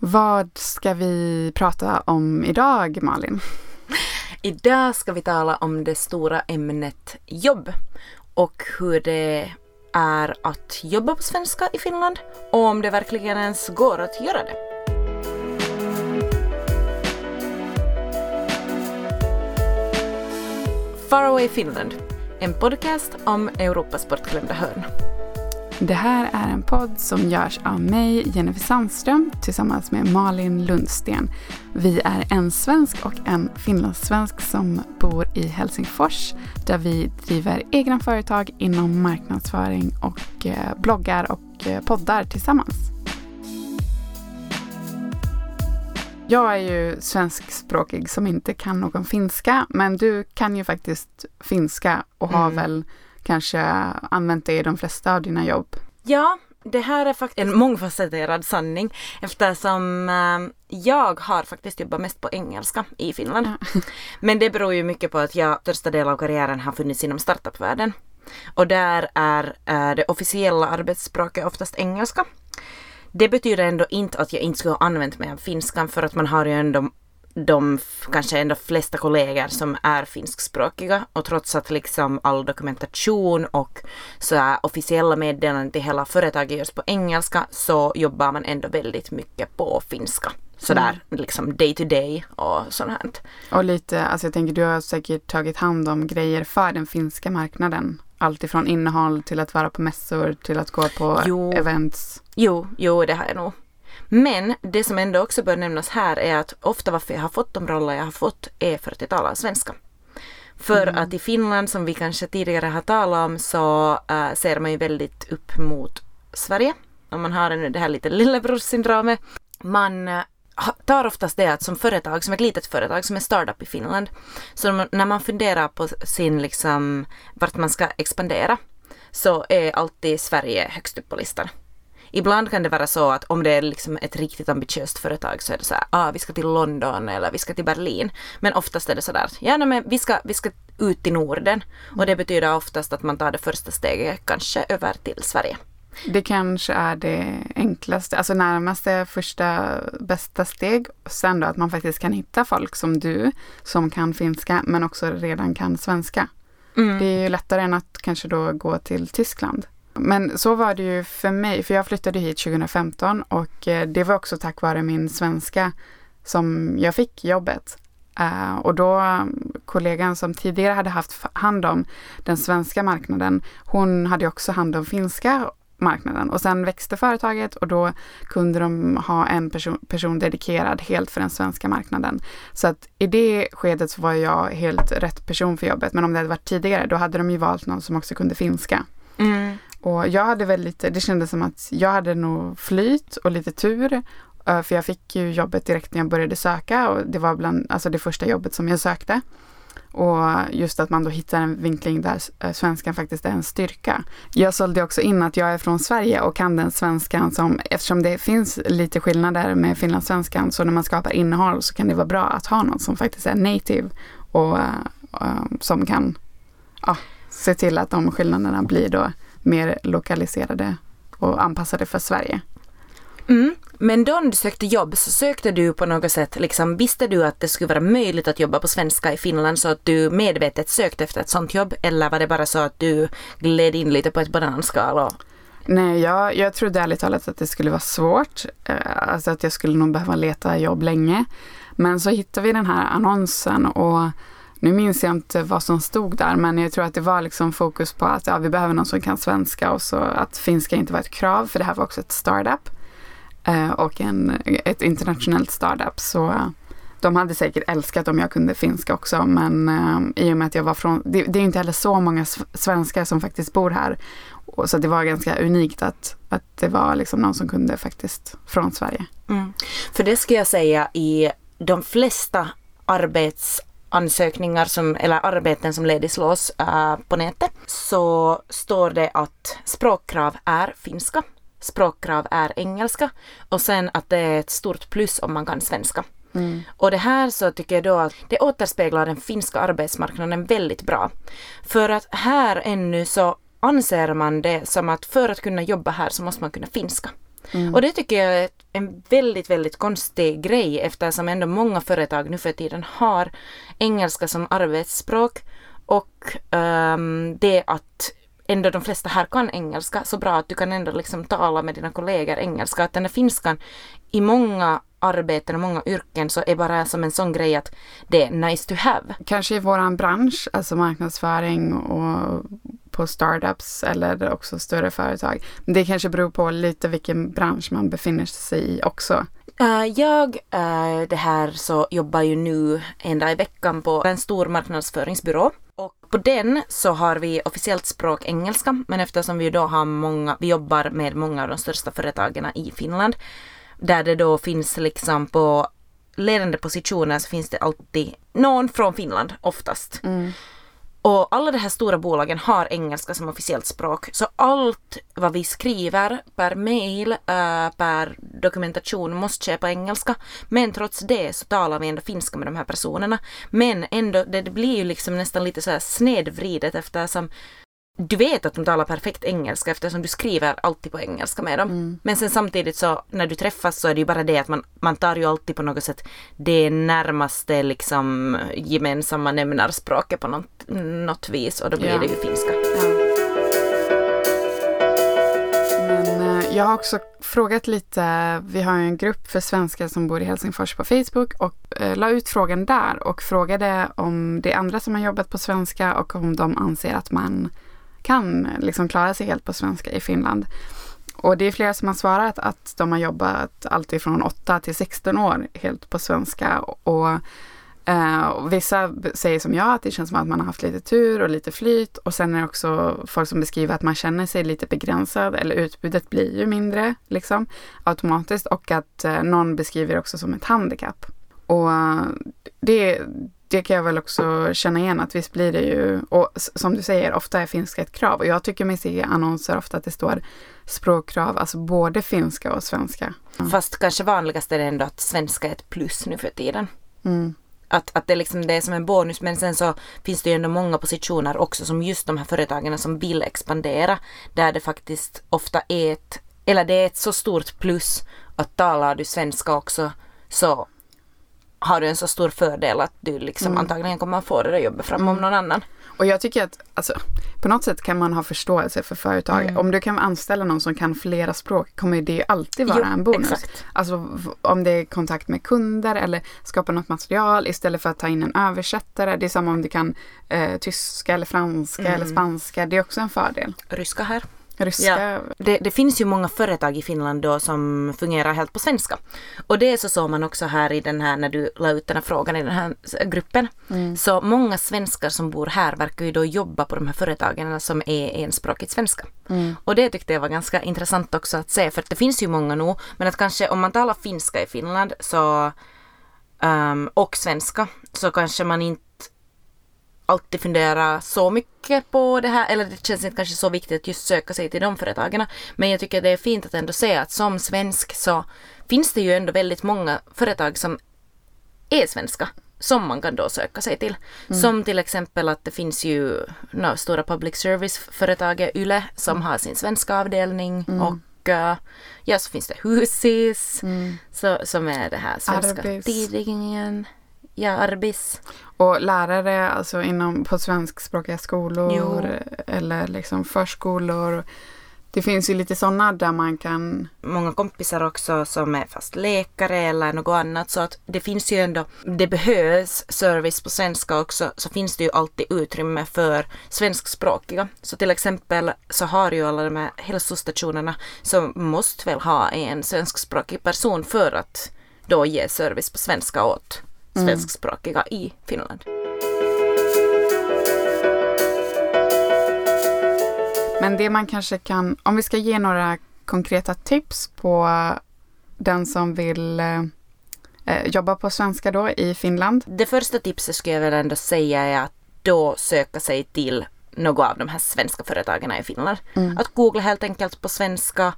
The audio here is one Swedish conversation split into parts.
Vad ska vi prata om idag, Malin? Idag ska vi tala om det stora ämnet jobb och hur det är att jobba på svenska i Finland och om det verkligen ens går att göra det. Faraway Finland, en podcast om Europas bortglömda hörn. Det här är en podd som görs av mig, Jennifer Sandström, tillsammans med Malin Lundsten. Vi är en svensk och en finlandssvensk som bor i Helsingfors där vi driver egna företag inom marknadsföring och eh, bloggar och eh, poddar tillsammans. Jag är ju svenskspråkig som inte kan någon finska, men du kan ju faktiskt finska och har mm. väl kanske använt det i de flesta av dina jobb. Ja, det här är faktiskt en mångfacetterad sanning eftersom äh, jag har faktiskt jobbat mest på engelska i Finland. Ja. Men det beror ju mycket på att jag största delen av karriären har funnits inom startupvärlden. Och där är äh, det officiella arbetsspråket oftast engelska. Det betyder ändå inte att jag inte skulle ha använt mig av finskan för att man har ju ändå de kanske ändå flesta kollegor som är finskspråkiga och trots att liksom all dokumentation och så här, officiella meddelanden till hela företaget görs på engelska så jobbar man ändå väldigt mycket på finska. Sådär mm. liksom day to day och sånt här. Och lite, alltså jag tänker du har säkert tagit hand om grejer för den finska marknaden. Allt ifrån innehåll till att vara på mässor till att gå på jo. events. Jo, jo det har jag nog. Men det som ändå också bör nämnas här är att ofta varför jag har fått de roller jag har fått är för att jag talar svenska. För mm. att i Finland, som vi kanske tidigare har talat om, så äh, ser man ju väldigt upp mot Sverige. Om man har det här lite lillebrorsyndromet. Man äh, tar oftast det att som företag, som ett litet företag, som en startup i Finland, så när man funderar på sin, liksom, vart man ska expandera, så är alltid Sverige högst upp på listan. Ibland kan det vara så att om det är liksom ett riktigt ambitiöst företag så är det så här, ah, vi ska till London eller vi ska till Berlin. Men oftast är det så där, ja nej, men vi ska, vi ska ut i Norden. Och det betyder oftast att man tar det första steget kanske över till Sverige. Det kanske är det enklaste, alltså närmaste första bästa steg. Sen då att man faktiskt kan hitta folk som du som kan finska men också redan kan svenska. Mm. Det är ju lättare än att kanske då gå till Tyskland. Men så var det ju för mig, för jag flyttade hit 2015 och eh, det var också tack vare min svenska som jag fick jobbet. Uh, och då kollegan som tidigare hade haft hand om den svenska marknaden, hon hade också hand om finska marknaden och sen växte företaget och då kunde de ha en person, person dedikerad helt för den svenska marknaden. Så att i det skedet så var jag helt rätt person för jobbet men om det hade varit tidigare då hade de ju valt någon som också kunde finska. Mm. Och jag hade väl lite, det kändes som att jag hade nog flyt och lite tur. Eh, för jag fick ju jobbet direkt när jag började söka och det var bland, alltså det första jobbet som jag sökte. Och just att man då hittar en vinkling där eh, svenskan faktiskt är en styrka. Jag sålde också in att jag är från Sverige och kan den svenskan som, eftersom det finns lite skillnader med finlandssvenskan, så när man skapar innehåll så kan det vara bra att ha någon som faktiskt är native och och som kan ja, se till att de skillnaderna blir då mer lokaliserade och anpassade för Sverige. Mm. Men då du sökte jobb så sökte du på något sätt, liksom, visste du att det skulle vara möjligt att jobba på svenska i Finland så att du medvetet sökte efter ett sånt jobb eller var det bara så att du gled in lite på ett bananskal? Och... Nej, jag, jag trodde ärligt talat att det skulle vara svårt. Eh, alltså att jag skulle nog behöva leta jobb länge. Men så hittade vi den här annonsen och nu minns jag inte vad som stod där, men jag tror att det var liksom fokus på att ja, vi behöver någon som kan svenska och så att finska inte var ett krav, för det här var också ett startup eh, och en, ett internationellt startup. Så eh, de hade säkert älskat om jag kunde finska också, men eh, i och med att jag var från, det, det är inte heller så många svenskar som faktiskt bor här. Och så det var ganska unikt att, att det var liksom någon som kunde faktiskt från Sverige. Mm. För det ska jag säga i de flesta arbets ansökningar som, eller arbeten som ledislås äh, på nätet så står det att språkkrav är finska, språkkrav är engelska och sen att det är ett stort plus om man kan svenska. Mm. Och det här så tycker jag då att det återspeglar den finska arbetsmarknaden väldigt bra. För att här ännu så anser man det som att för att kunna jobba här så måste man kunna finska. Mm. Och det tycker jag är en väldigt, väldigt konstig grej eftersom ändå många företag nu för tiden har engelska som arbetsspråk och um, det att ändå de flesta här kan engelska så bra att du kan ändå liksom tala med dina kollegor engelska. Att den här finskan i många arbeten och många yrken så är bara som en sån grej att det är nice to have. Kanske i våran bransch, alltså marknadsföring och på startups eller också större företag. Men det kanske beror på lite vilken bransch man befinner sig i också. Uh, jag uh, det här så jobbar ju nu en dag i veckan på en stor marknadsföringsbyrå. Och på den så har vi officiellt språk engelska, men eftersom vi då har många, vi jobbar med många av de största företagen i Finland, där det då finns liksom på ledande positioner så finns det alltid någon från Finland oftast. Mm. Och alla de här stora bolagen har engelska som officiellt språk. Så allt vad vi skriver per mail, eh, per dokumentation måste ske på engelska. Men trots det så talar vi ändå finska med de här personerna. Men ändå, det, det blir ju liksom nästan lite så här snedvridet eftersom du vet att de talar perfekt engelska eftersom du skriver alltid på engelska med dem. Mm. Men sen samtidigt så när du träffas så är det ju bara det att man, man tar ju alltid på något sätt det närmaste liksom gemensamma nämnarspråket på något, något vis och då blir ja. det ju finska. Ja. Men eh, jag har också frågat lite, vi har en grupp för svenskar som bor i Helsingfors på Facebook och eh, la ut frågan där och frågade om det är andra som har jobbat på svenska och om de anser att man kan liksom klara sig helt på svenska i Finland. Och det är flera som har svarat att de har jobbat alltid från 8 till 16 år helt på svenska. Och, eh, och vissa säger som jag att det känns som att man har haft lite tur och lite flyt. Och sen är det också folk som beskriver att man känner sig lite begränsad eller utbudet blir ju mindre liksom automatiskt. Och att eh, någon beskriver också som ett handikapp. Och eh, det, det kan jag väl också känna igen att visst blir det ju, och som du säger, ofta är finska ett krav. Och jag tycker mig se i annonser ofta att det står språkkrav, alltså både finska och svenska. Mm. Fast kanske vanligast är det ändå att svenska är ett plus nu för tiden. Mm. Att, att det, liksom, det är som en bonus men sen så finns det ju ändå många positioner också som just de här företagen som vill expandera där det faktiskt ofta är ett, eller det är ett så stort plus att talar du svenska också så har du en så stor fördel att du liksom mm. antagligen kommer att få det där jobbet fram om mm. någon annan. Och jag tycker att alltså, på något sätt kan man ha förståelse för företag. Mm. Om du kan anställa någon som kan flera språk kommer det alltid vara jo, en bonus. Exakt. Alltså om det är kontakt med kunder eller skapa något material istället för att ta in en översättare. Det är samma om du kan eh, tyska eller franska mm. eller spanska. Det är också en fördel. Ryska här. Ryska. Ja, det, det, finns ju många företag i Finland då som fungerar helt på svenska. Och det så såg man också här i den här, när du la ut den här frågan i den här gruppen. Mm. Så många svenskar som bor här verkar ju då jobba på de här företagen som är enspråkigt svenska. Mm. Och det tyckte jag var ganska intressant också att se, för att det finns ju många nog, men att kanske om man talar finska i Finland så um, och svenska så kanske man inte alltid fundera så mycket på det här, eller det känns inte kanske så viktigt att just söka sig till de företagen. Men jag tycker det är fint att ändå se att som svensk så finns det ju ändå väldigt många företag som är svenska som man kan då söka sig till. Mm. Som till exempel att det finns ju no, stora public service-företaget YLE som har sin svenska avdelning mm. och uh, ja, så finns det Husis mm. så, som är det här svenska tidningen. Ja, Arbis. Och lärare alltså inom, på svenskspråkiga skolor jo. eller liksom förskolor. Det finns ju lite sådana där man kan... Många kompisar också som är fast läkare eller något annat så att det finns ju ändå, det behövs service på svenska också så finns det ju alltid utrymme för svenskspråkiga. Så till exempel så har ju alla de här hälsostationerna som måste väl ha en svenskspråkig person för att då ge service på svenska åt Mm. svenskspråkiga i Finland. Men det man kanske kan, om vi ska ge några konkreta tips på den som vill eh, eh, jobba på svenska då i Finland? Det första tipset skulle jag väl ändå säga är att då söka sig till något av de här svenska företagen i Finland. Mm. Att googla helt enkelt på svenska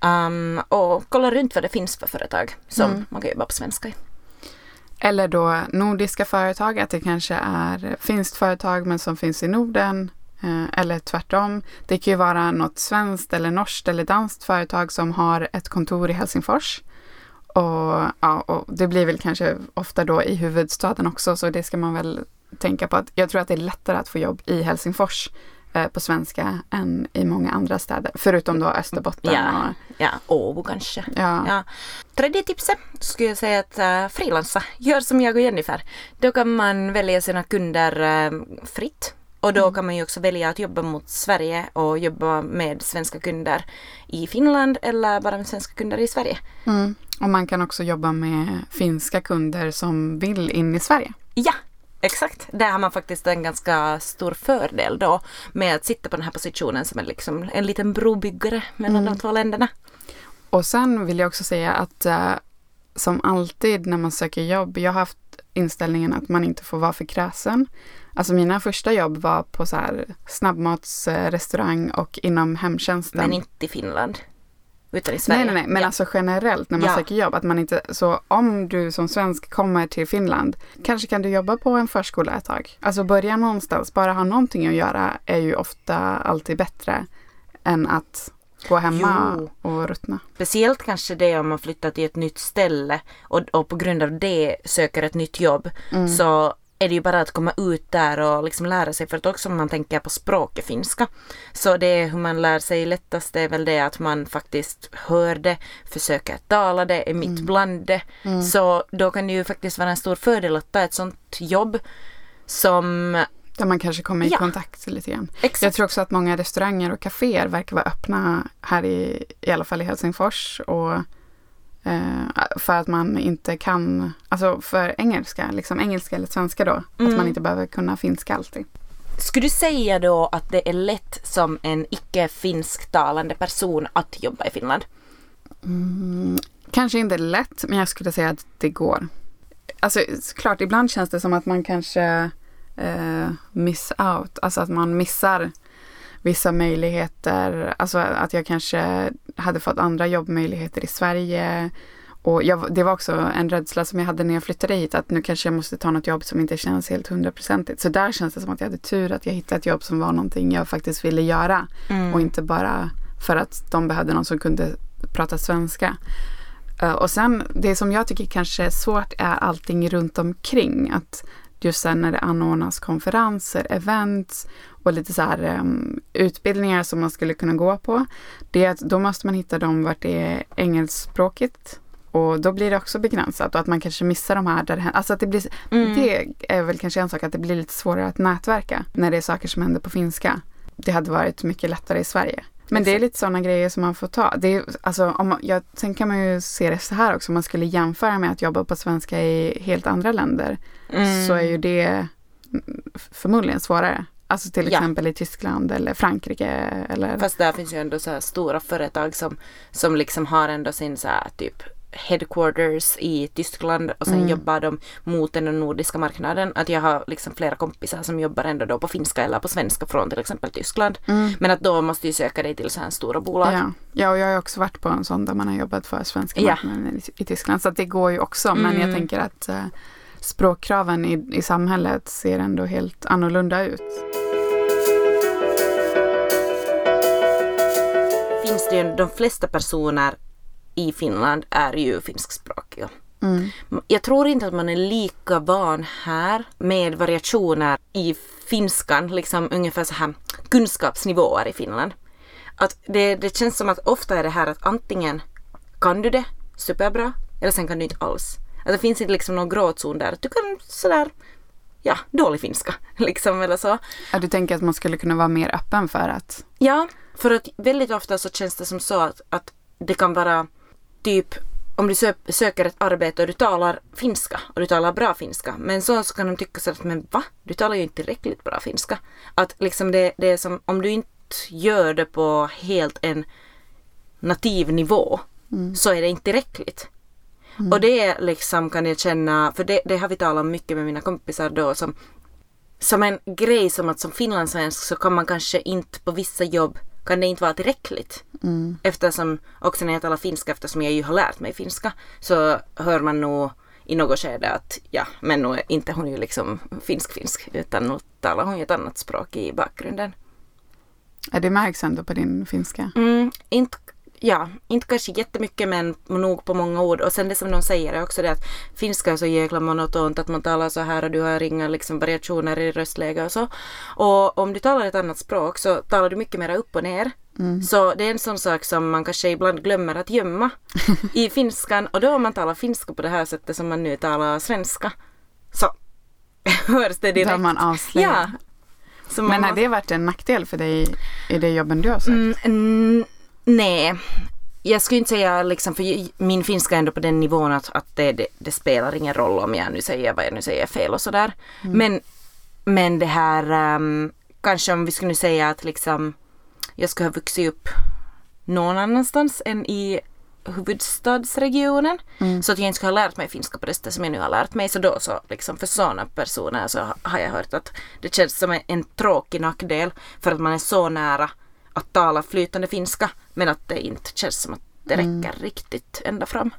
um, och kolla runt vad det finns för företag som mm. man kan jobba på svenska i. Eller då nordiska företag, att det kanske är finskt företag men som finns i Norden. Eh, eller tvärtom. Det kan ju vara något svenskt eller norskt eller danskt företag som har ett kontor i Helsingfors. Och, ja, och det blir väl kanske ofta då i huvudstaden också, så det ska man väl tänka på. att Jag tror att det är lättare att få jobb i Helsingfors på svenska än i många andra städer. Förutom då Österbotten. Ja, Och, ja Åbo kanske. ja. Ja. Tredje tipset skulle jag säga att uh, frilansa. Gör som jag och Jennifer. Då kan man välja sina kunder eh, fritt. Och då kan man ju också välja att jobba mot Sverige och jobba med svenska kunder i Finland eller bara med svenska kunder i Sverige. Mm. Och man kan också jobba med finska kunder som vill in i Sverige. Ja, exakt. Där har man faktiskt en ganska stor fördel då med att sitta på den här positionen som en, liksom, en liten brobyggare mellan de två länderna. Och sen vill jag också säga att eh, som alltid när man söker jobb, jag har haft inställningen att man inte får vara för kräsen. Alltså mina första jobb var på så här snabbmatsrestaurang och inom hemtjänsten. Men inte i Finland. Utan i Sverige. Nej, nej, nej, men ja. alltså generellt när man Ja. söker jobb, att man inte, så om du som svensk kommer till Finland, kanske kan du jobba på en förskola ett tag. Alltså börja någonstans, bara ha någonting att göra är ju ofta alltid bättre än att gå hemma Jo. och ruttna. Speciellt kanske det om man flyttar till ett nytt ställe och, och på grund av det söker ett nytt jobb Mm. så är det ju bara att komma ut där och liksom lära sig för att också om man tänker på språket finska så det är hur man lär sig lättast det är väl det att man faktiskt hör det, försöker tala det, är mitt Mm. bland det. Så då kan det ju faktiskt vara en stor fördel att ta ett sånt jobb som Där man kanske kommer i Ja. kontakt lite grann. exakt Jag tror också att många restauranger och kaféer verkar vara öppna här i, i alla fall i Helsingfors. Och, eh, för att man inte kan, alltså för engelska, liksom engelska eller svenska då. Att Mm. man inte behöver kunna finska alltid. Skulle du säga då att det är lätt som en icke finsktalande person att jobba i Finland? Mm, kanske inte lätt, men jag skulle säga att det går. Alltså klart, ibland känns det som att man kanske eh, miss out, alltså att man missar vissa möjligheter. Alltså att jag kanske hade fått andra jobbmöjligheter i Sverige. Och jag, det var också en rädsla som jag hade när jag flyttade hit, att nu kanske jag måste ta något jobb som inte känns helt hundraprocentigt. Så där känns det som att jag hade tur att jag hittade ett jobb som var någonting jag faktiskt ville göra. Mm. Och inte bara för att de behövde någon som kunde prata svenska. Eh, Och sen det som jag tycker kanske är svårt är allting runt omkring. Att just sen när det anordnas konferenser, events och lite så här em, utbildningar som man skulle kunna gå på. Det är att då måste man hitta dem vart det är engelskspråkigt. Och då blir det också begränsat och att man kanske missar de här där det händer. Alltså att det blir, Mm. det är väl kanske en sak att det blir lite svårare att nätverka när det är saker som händer på finska. Det hade varit mycket lättare i Sverige. Men det är lite sådana grejer som man får ta. Det är, alltså, om man, jag, sen kan man ju se det så här också, om man skulle jämföra med att jobba på svenska i helt andra länder, Mm. så är ju det mm, förmodligen svårare. Alltså till Ja. exempel i Tyskland eller Frankrike eller... Fast där finns ju ändå så stora företag som, som liksom har ändå sin så här typ headquarters i Tyskland och sen Mm. jobbar de mot den nordiska marknaden. Att jag har liksom flera kompisar som jobbar ändå då på finska eller på svenska från till exempel Tyskland. Mm. Men att då måste du söka dig till så här stora bolag. Ja. ja, och jag har också varit på en sån där man har jobbat för svenska Ja. marknaden i, i Tyskland. Så att det går ju också. Men jag Mm. tänker att eh, språkkraven i, i samhället ser ändå helt annorlunda ut. Finns det ju, de flesta personer i Finland är ju finskspråkiga. Mm. Jag tror inte att man är lika van här med variationer i finskan, liksom ungefär så här kunskapsnivåer i Finland. Att det, det känns som att ofta är det här att antingen kan du det superbra eller sen kan du inte alls. Att det finns inte liksom någon gråzon där. Du kan sådär, ja, dålig finska liksom eller så. Ja, du tänker att man skulle kunna vara mer öppen för att... Ja, för att väldigt ofta så känns det som så att, att det kan vara typ om du sö söker ett arbete och du talar finska och du talar bra finska men så, så kan de tycka så att men va? Du talar ju inte tillräckligt bra finska. Att liksom det, det är som om du inte gör det på helt en nativ nivå så är det inte tillräckligt. Och det liksom kan jag känna, för det, det har vi talat om mycket med mina kompisar då som som en grej som att som finlandssvensk så kan man kanske inte på vissa jobb kan det inte vara tillräckligt. Mm. Eftersom också när jag talar finska, eftersom jag ju har lärt mig finska, så hör man nog i något skede att ja, men nu är inte hon ju liksom finsk-finsk utan nu talar hon ju ett annat språk i bakgrunden. Ja, det märks ändå på din finska. Mm, inte, ja, inte kanske jättemycket men nog på många ord. Och sen det som de säger är också det att finska är så jäkla monotont att man talar så här och du har inga liksom variationer i röstläge och så. Och om du talar ett annat språk så talar du mycket mer upp och ner. Mm. Så det är en sån sak som man kanske ibland glömmer att gömma i finskan. Och då om man talar finska på det här sättet som man nu talar svenska så hörs det direkt. har man. Ja. Så man Men har måste- det varit en nackdel för dig i det jobben du har sökt? Mm, nej. Jag skulle inte säga liksom, för min finska är ändå på den nivån att, att det, det, det spelar ingen roll om jag nu säger vad jag nu säger fel och sådär. Men, men det här, ehm, kanske om vi skulle säga att liksom jag skulle ha vuxit upp någon annanstans än i huvudstadsregionen. Mm. Så att jag inte skulle ha lärt mig finska på det sättet som jag nu har lärt mig. Så då så liksom för sådana personer så ha- har jag hört att det känns som en, en tråkig nackdel för att man är så nära att tala flytande finska men att det inte känns som att det Mm. räcker riktigt ända fram.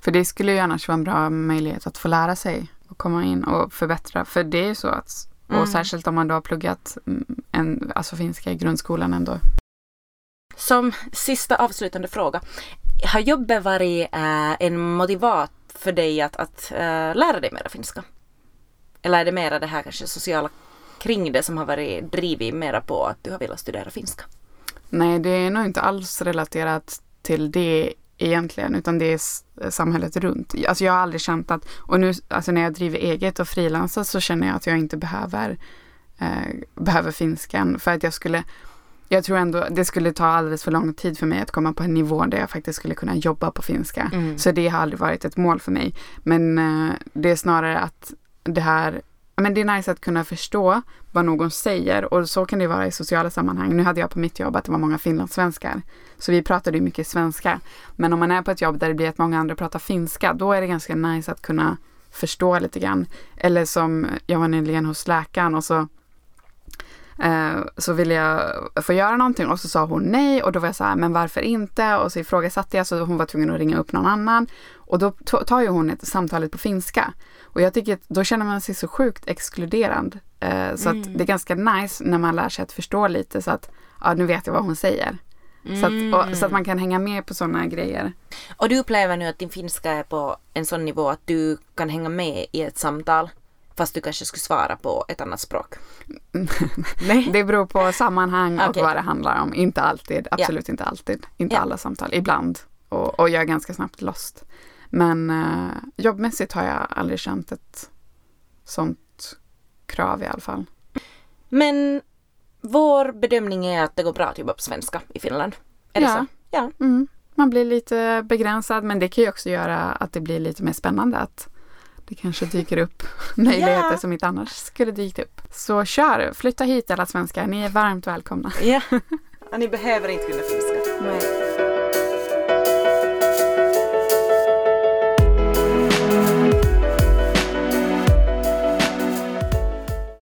För det skulle ju annars vara en bra möjlighet att få lära sig och komma in och förbättra. För det är ju så att, och Mm. särskilt om man då har pluggat mm, en, alltså finska i grundskolan ändå. Som sista avslutande fråga. Har jobbet varit eh, en motivat för dig att, att eh, lära dig mera finska? Eller är det mera det här kanske sociala kring det som har varit drivit mera på att du har velat studera finska? Nej, det är nog inte alls relaterat till det egentligen, utan det är samhället runt. Alltså jag har aldrig känt att, och nu alltså när jag driver eget och frilansar så känner jag att jag inte behöver, eh, behöver finskan för att jag skulle jag tror ändå det skulle ta alldeles för lång tid för mig att komma på en nivå där jag faktiskt skulle kunna jobba på finska. Mm. Så det har aldrig varit ett mål för mig. Men eh, det är snarare att det här, men det är nice att kunna förstå vad någon säger och så kan det vara i sociala sammanhang. Nu hade jag på mitt jobb att det var många finlandssvenskar. Så vi pratade ju mycket svenska. Men om man är på ett jobb där det blir att många andra pratar finska, då är det ganska nice att kunna förstå lite grann. Eller som jag var nyligen hos läkaren och så eh, så ville jag få göra någonting och så sa hon nej och då var jag så här, men varför inte? Och så ifrågasatte jag så hon var tvungen att ringa upp någon annan. Och då tar ju hon ett samtalet på finska. Och jag tycker att då känner man sig så sjukt exkluderad. Eh, så att det är ganska nice när man lär sig att förstå lite så att ja, nu vet jag vad hon säger. Så, att, och, så att man kan hänga med på sådana grejer. Och du upplever nu att din finska är på en sån nivå att du kan hänga med i ett samtal fast du kanske skulle svara på ett annat språk? Nej. Det beror på sammanhang och vad det handlar om. Inte alltid, absolut inte alltid. Inte Ja. alla samtal, ibland. Och, och jag är ganska snabbt lost. Men eh, jobbmässigt har jag aldrig känt ett sånt krav i alla fall. Men vår bedömning är att det går bra att jobba på svenska i Finland. Är det Ja. så? Ja. Mm. Man blir lite begränsad men det kan ju också göra att det blir lite mer spännande att det kanske dyker upp möjligheter Ja. som inte annars skulle dykt upp. Så kör, flytta hit alla svenskar, ni är varmt välkomna. ja. Och ni behöver inte kunna finska. Nej.